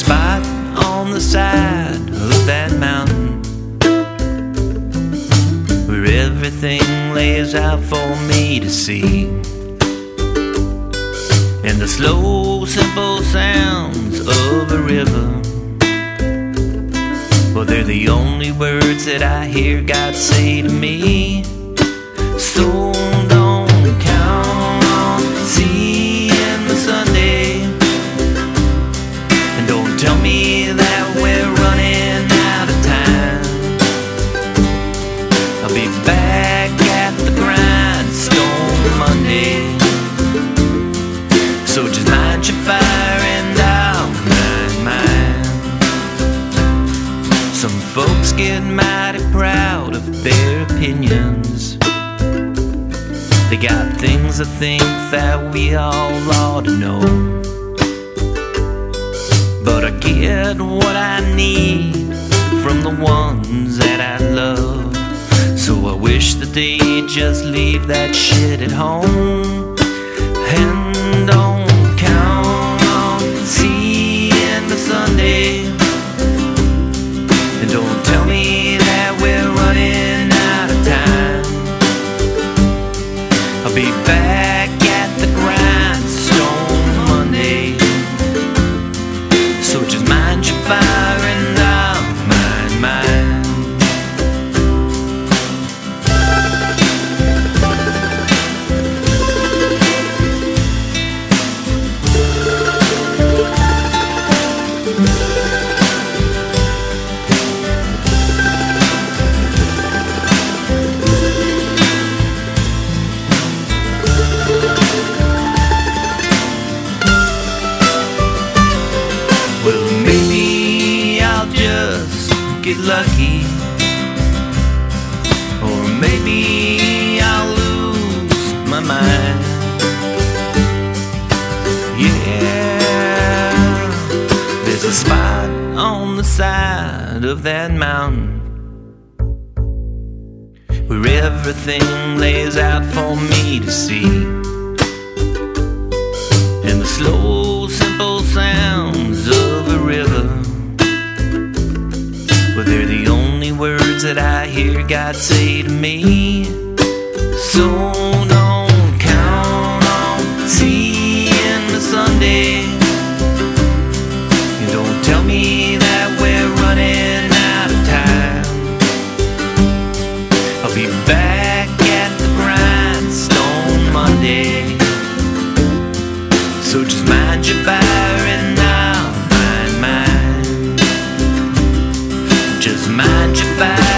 Spot on the side of that mountain where everything lays out for me to see. And the slow, simple sounds of a river. Well, they're the only words that I hear God say to me. So folks get mighty proud of their opinions. They got things I think that we all ought to know. But I get what I need from the ones that I love. So I wish that they'd just leave that shit at home. And tell me that we're running out of time. I'll be back get lucky. Or maybe I'll lose my mind. Yeah, there's a spot on the side of that mountain where everything lays out for me to see. words that I hear God say to me. So don't count on seeing the Sunday. And don't tell me that we're running out of time. I'll be back at the grindstone Monday. So just mind your fire and I'll mind mine. Just mind your fire.